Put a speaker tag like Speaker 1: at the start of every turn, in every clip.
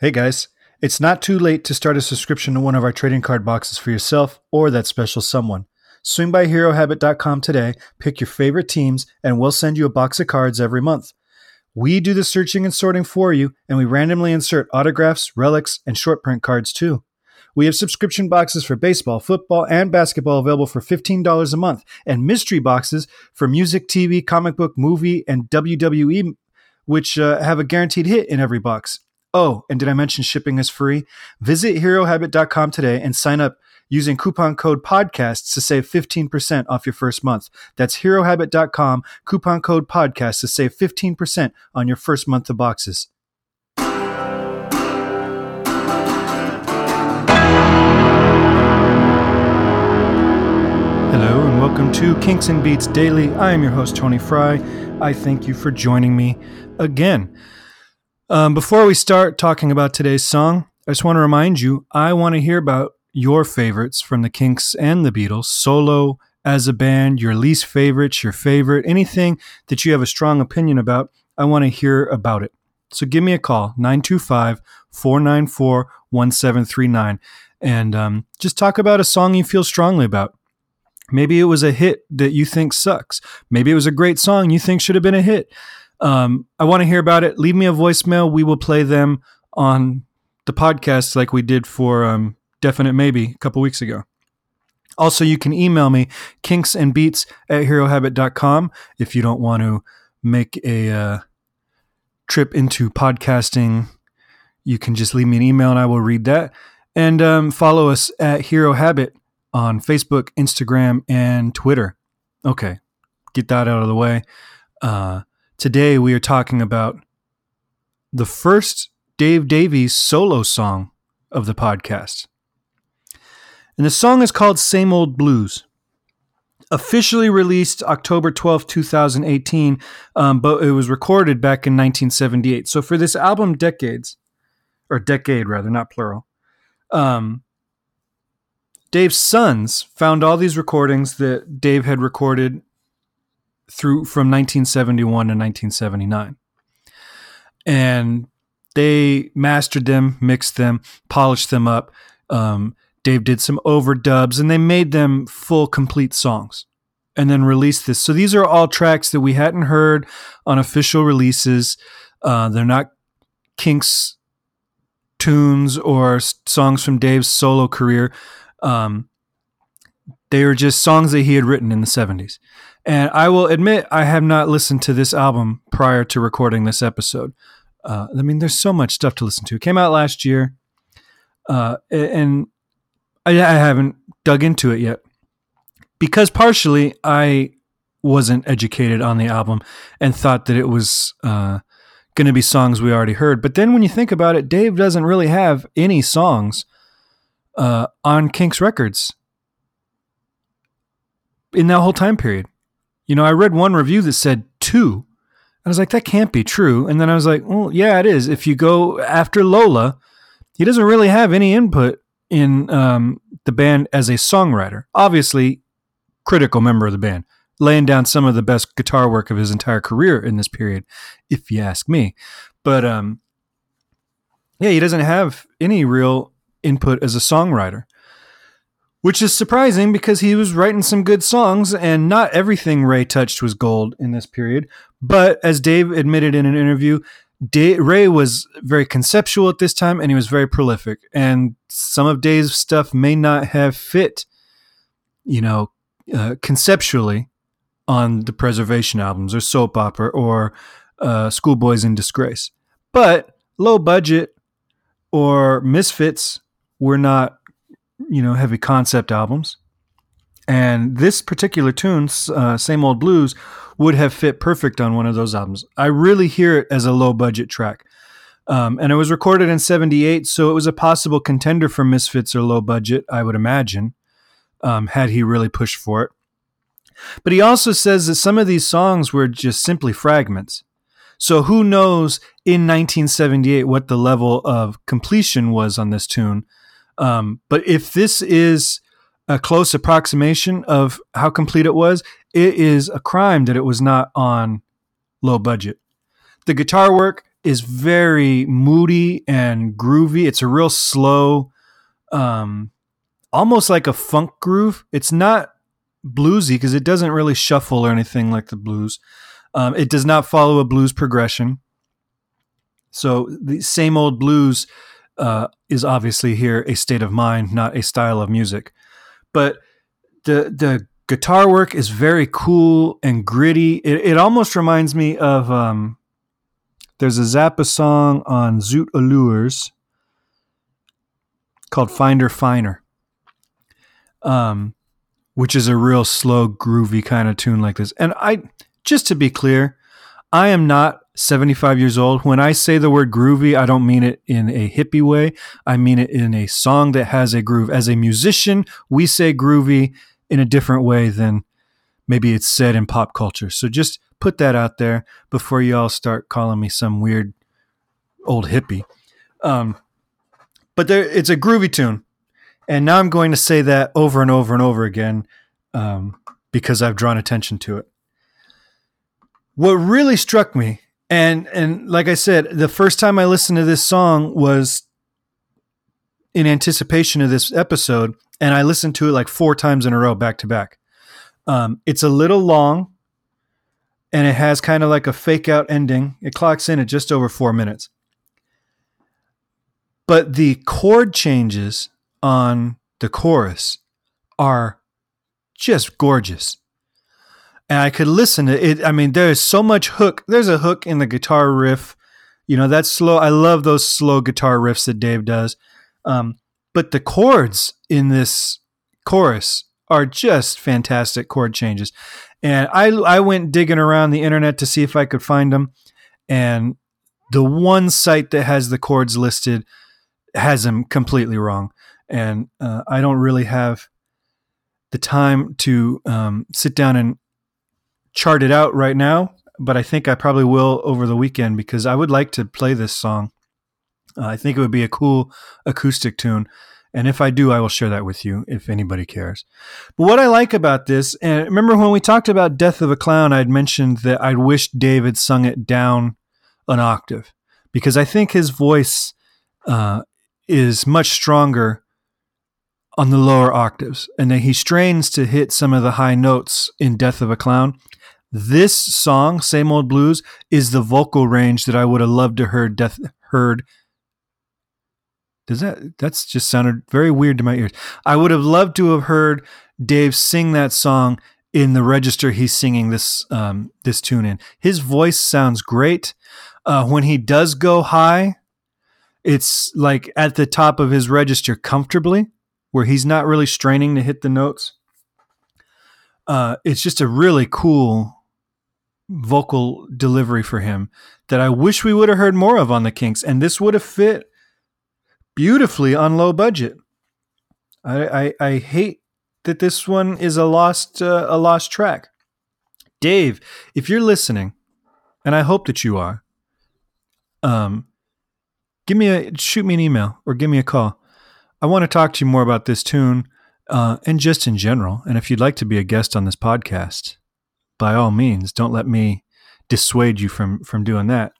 Speaker 1: Hey guys, it's not too late to start a subscription to one of our trading card boxes for yourself or that special someone. Swing by HeroHabit.com today, pick your favorite teams, and we'll send you a box of cards every month. We do the searching and sorting for you, and we randomly insert autographs, relics, and short print cards too. We have subscription boxes for baseball, football, and basketball available for $15 a month, and mystery boxes for music, TV, comic book, movie, and WWE, which uh, have a guaranteed hit in every box. Oh, and did I mention shipping is free? Visit herohabit.com today and sign up using coupon code podcasts to save 15% off your first month. That's herohabit.com, coupon code podcasts to save 15% on your first month of boxes. Hello and welcome to Kinks and Beats Daily. I am your host, Tony Fry. I thank you for joining me again. Um, before we start talking about today's song, I just want to remind you I want to hear about your favorites from the Kinks and the Beatles, solo, as a band, your least favorites, your favorite, anything that you have a strong opinion about. I want to hear about it. So give me a call, 925 494 1739, and um, just talk about a song you feel strongly about. Maybe it was a hit that you think sucks. Maybe it was a great song you think should have been a hit. Um, I want to hear about it. Leave me a voicemail. We will play them on the podcast like we did for um, Definite Maybe a couple weeks ago. Also, you can email me kinksandbeats at herohabit.com if you don't want to make a uh, trip into podcasting. You can just leave me an email and I will read that. And um, follow us at Hero Habit on Facebook, Instagram, and Twitter. Okay, get that out of the way. Uh, Today we are talking about the first Dave Davies solo song of the podcast. And the song is called Same Old Blues. Officially released October 12, 2018, um, but it was recorded back in 1978. So for this album, Decades, or Decade rather, not plural, um, Dave's sons found all these recordings that Dave had recorded through from 1971 to 1979. And they mastered them, mixed them, polished them up. Um, Dave did some overdubs and they made them full, complete songs and then released this. So these are all tracks that we hadn't heard on official releases. Uh, they're not Kinks tunes or songs from Dave's solo career. Um, they were just songs that he had written in the 70s. And I will admit, I have not listened to this album prior to recording this episode. Uh, I mean, there's so much stuff to listen to. It came out last year, uh, and I, I haven't dug into it yet because partially I wasn't educated on the album and thought that it was uh, going to be songs we already heard. But then when you think about it, Dave doesn't really have any songs uh, on Kinks Records in that whole time period. You know, I read one review that said two. I was like, that can't be true. And then I was like, well, yeah, it is. If you go after Lola, he doesn't really have any input in um, the band as a songwriter. Obviously, critical member of the band, laying down some of the best guitar work of his entire career in this period, if you ask me. But um, yeah, he doesn't have any real input as a songwriter which is surprising because he was writing some good songs and not everything Ray touched was gold in this period. But as Dave admitted in an interview, Ray was very conceptual at this time and he was very prolific. And some of Dave's stuff may not have fit, you know, uh, conceptually on the Preservation albums or Soap Opera or uh, Schoolboys in Disgrace. But low budget or Misfits were not you know, heavy concept albums. And this particular tune, uh, Same Old Blues, would have fit perfect on one of those albums. I really hear it as a low budget track. Um, and it was recorded in 78, so it was a possible contender for Misfits or low budget, I would imagine, um, had he really pushed for it. But he also says that some of these songs were just simply fragments. So who knows in 1978 what the level of completion was on this tune um, but if this is a close approximation of how complete it was, it is a crime that it was not on low budget. The guitar work is very moody and groovy. It's a real slow, um, almost like a funk groove. It's not bluesy because it doesn't really shuffle or anything like the blues. Um, it does not follow a blues progression. So the same old blues uh, is obviously here a state of mind, not a style of music. But the the guitar work is very cool and gritty. It, it almost reminds me of um, there's a Zappa song on Zoot Allures called Find Her Finer, um, which is a real slow, groovy kind of tune like this. And I, just to be clear, I am not 75 years old. When I say the word groovy, I don't mean it in a hippie way. I mean it in a song that has a groove. As a musician, we say groovy in a different way than maybe it's said in pop culture. So just put that out there before you all start calling me some weird old hippie. Um, but there, it's a groovy tune. And now I'm going to say that over and over and over again um, because I've drawn attention to it. What really struck me, and and like I said, the first time I listened to this song was in anticipation of this episode, and I listened to it like four times in a row, back to back. Um, it's a little long, and it has kind of like a fake out ending. It clocks in at just over four minutes. But the chord changes on the chorus are just gorgeous. And I could listen to it. I mean, there is so much hook. There's a hook in the guitar riff. You know, that's slow. I love those slow guitar riffs that Dave does. Um, but the chords in this chorus are just fantastic chord changes. And I I went digging around the internet to see if I could find them, and the one site that has the chords listed has them completely wrong. And uh, I don't really have the time to um, sit down and chart it out right now, but I think I probably will over the weekend because I would like to play this song. Uh, I think it would be a cool acoustic tune. And if I do, I will share that with you if anybody cares. But what I like about this, and remember when we talked about Death of a Clown, I'd mentioned that I'd wish David sung it down an octave because I think his voice uh, is much stronger on the lower octaves and that he strains to hit some of the high notes in Death of a Clown. This song, Same Old Blues, is the vocal range that I would have loved to heard Death heard does that that's just sounded very weird to my ears. I would have loved to have heard Dave sing that song in the register he's singing this um, this tune in. His voice sounds great. Uh, when he does go high, it's like at the top of his register comfortably, where he's not really straining to hit the notes. Uh, it's just a really cool vocal delivery for him that I wish we would have heard more of on the Kinks, and this would have fit beautifully on low budget. I, I, I hate that this one is a lost uh, a lost track. Dave, if you're listening, and I hope that you are, um, give me a shoot me an email or give me a call. I want to talk to you more about this tune uh, and just in general. And if you'd like to be a guest on this podcast, by all means, don't let me dissuade you from from doing that.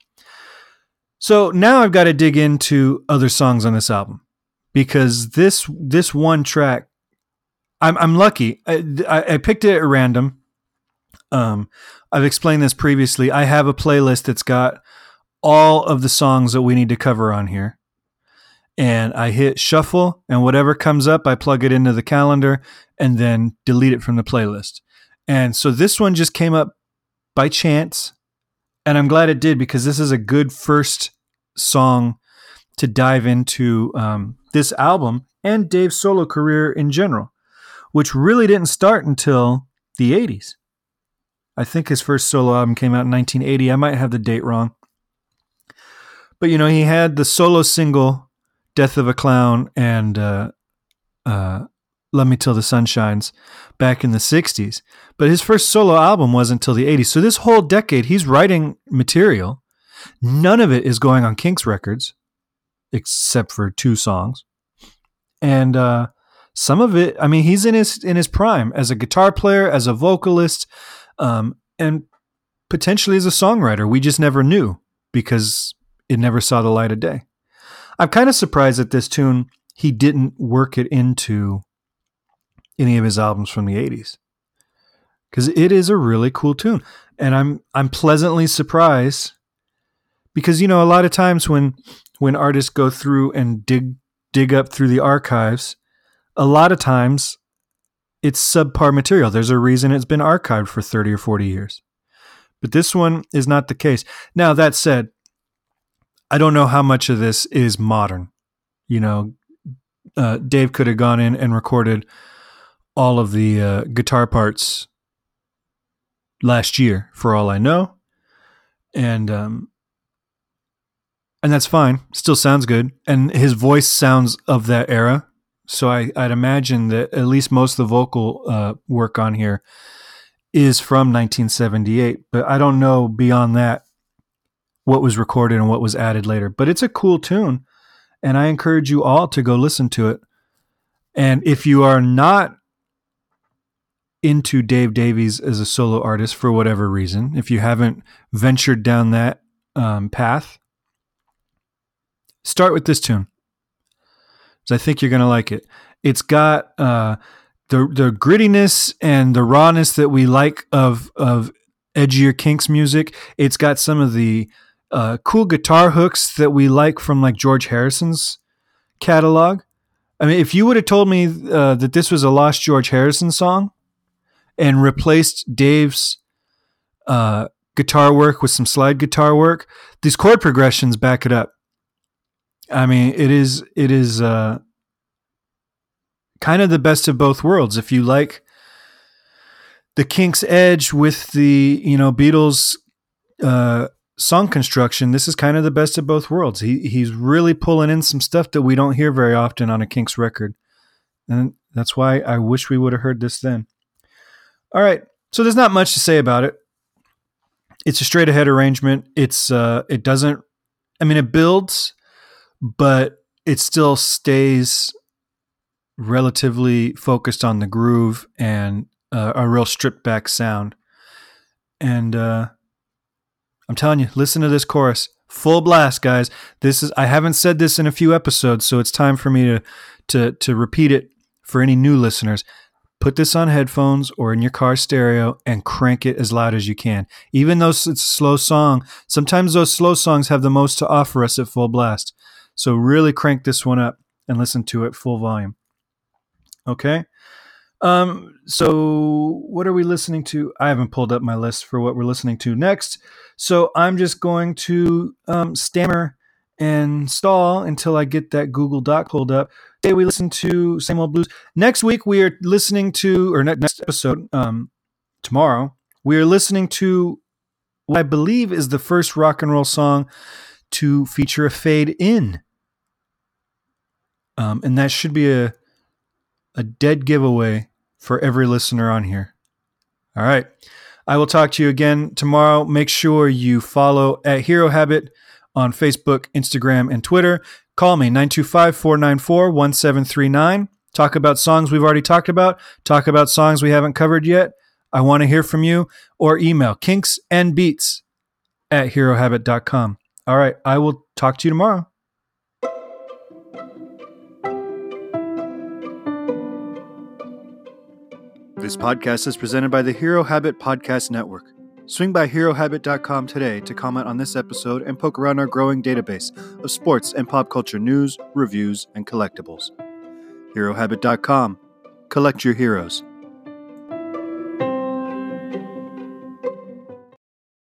Speaker 1: So now I've got to dig into other songs on this album because this this one track, I'm I'm lucky. I, I, I picked it at random. Um, I've explained this previously. I have a playlist that's got all of the songs that we need to cover on here. And I hit shuffle, and whatever comes up, I plug it into the calendar and then delete it from the playlist. And so this one just came up by chance and I'm glad it did because this is a good first song to dive into um, this album and Dave's solo career in general, which really didn't start until the 80s. I think his first solo album came out in 1980. I might have the date wrong. But, you know, he had the solo single Death of a Clown and uh, uh, Love Me Till the Sun Shines back in the 60s. But his first solo album wasn't until the 80s. So this whole decade, he's writing material. None of it is going on Kinks Records, except for two songs. And uh, some of it, I mean, he's in his in his prime as a guitar player, as a vocalist, um, and potentially as a songwriter. We just never knew because it never saw the light of day. I'm kind of surprised that this tune he didn't work it into any of his albums from the 80s because it is a really cool tune and i'm i'm pleasantly surprised because you know a lot of times when when artists go through and dig dig up through the archives a lot of times it's subpar material. There's a reason it's been archived for 30 or 40 years. But this one is not the case. Now that said i don't know how much of this is modern you know uh, dave could have gone in and recorded all of the uh, guitar parts last year, for all I know, and um, and that's fine. Still sounds good, and his voice sounds of that era. So I, I'd imagine that at least most of the vocal uh, work on here is from 1978, but I don't know beyond that what was recorded and what was added later. But it's a cool tune, and I encourage you all to go listen to it. And if you are not into Dave Davies as a solo artist for whatever reason, if you haven't ventured down that um, path, start with this tune. I think you're going to like it. It's got uh, the the grittiness and the rawness that we like of of edgier Kinks music. It's got some of the uh, cool guitar hooks that we like from like George Harrison's catalog. I mean, if you would have told me uh, that this was a lost George Harrison song, and replaced Dave's uh, guitar work with some slide guitar work. These chord progressions back it up. I mean, it is it is uh, kind of the best of both worlds. If you like the Kinks edge with the you know Beatles uh, song construction, this is kind of the best of both worlds. He he's really pulling in some stuff that we don't hear very often on a Kinks record, and that's why I wish we would have heard this then. All right. So there's not much to say about it. It's a straight ahead arrangement. It's uh it doesn't I mean it builds, but it still stays relatively focused on the groove and uh, a real stripped back sound. And uh I'm telling you, listen to this chorus. Full blast, guys. This is I haven't said this in a few episodes, so it's time for me to to to repeat it for any new listeners put this on headphones or in your car stereo and crank it as loud as you can. Even though it's a slow song, sometimes those slow songs have the most to offer us at full blast. So really crank this one up and listen to it full volume. Okay? Um, so what are we listening to? I haven't pulled up my list for what we're listening to next. So I'm just going to um, stammer and stall until I get that Google Doc pulled up. Today we listen to Same Old Blues. Next week we are listening to, or next episode, um, tomorrow, we are listening to what I believe is the first rock and roll song to feature a fade in. Um, and that should be a a dead giveaway for every listener on here. All right. I will talk to you again tomorrow. Make sure you follow at Hero Habit on Facebook, Instagram, and Twitter. Call me 925 494 1739. Talk about songs we've already talked about. Talk about songs we haven't covered yet. I want to hear from you or email kinks and beats at herohabit.com. All right. I will talk to you tomorrow. This podcast is presented by the Hero Habit Podcast Network. Swing by HeroHabit.com today to comment on this episode and poke around our growing database of sports and pop culture news, reviews, and collectibles. HeroHabit.com. Collect your heroes.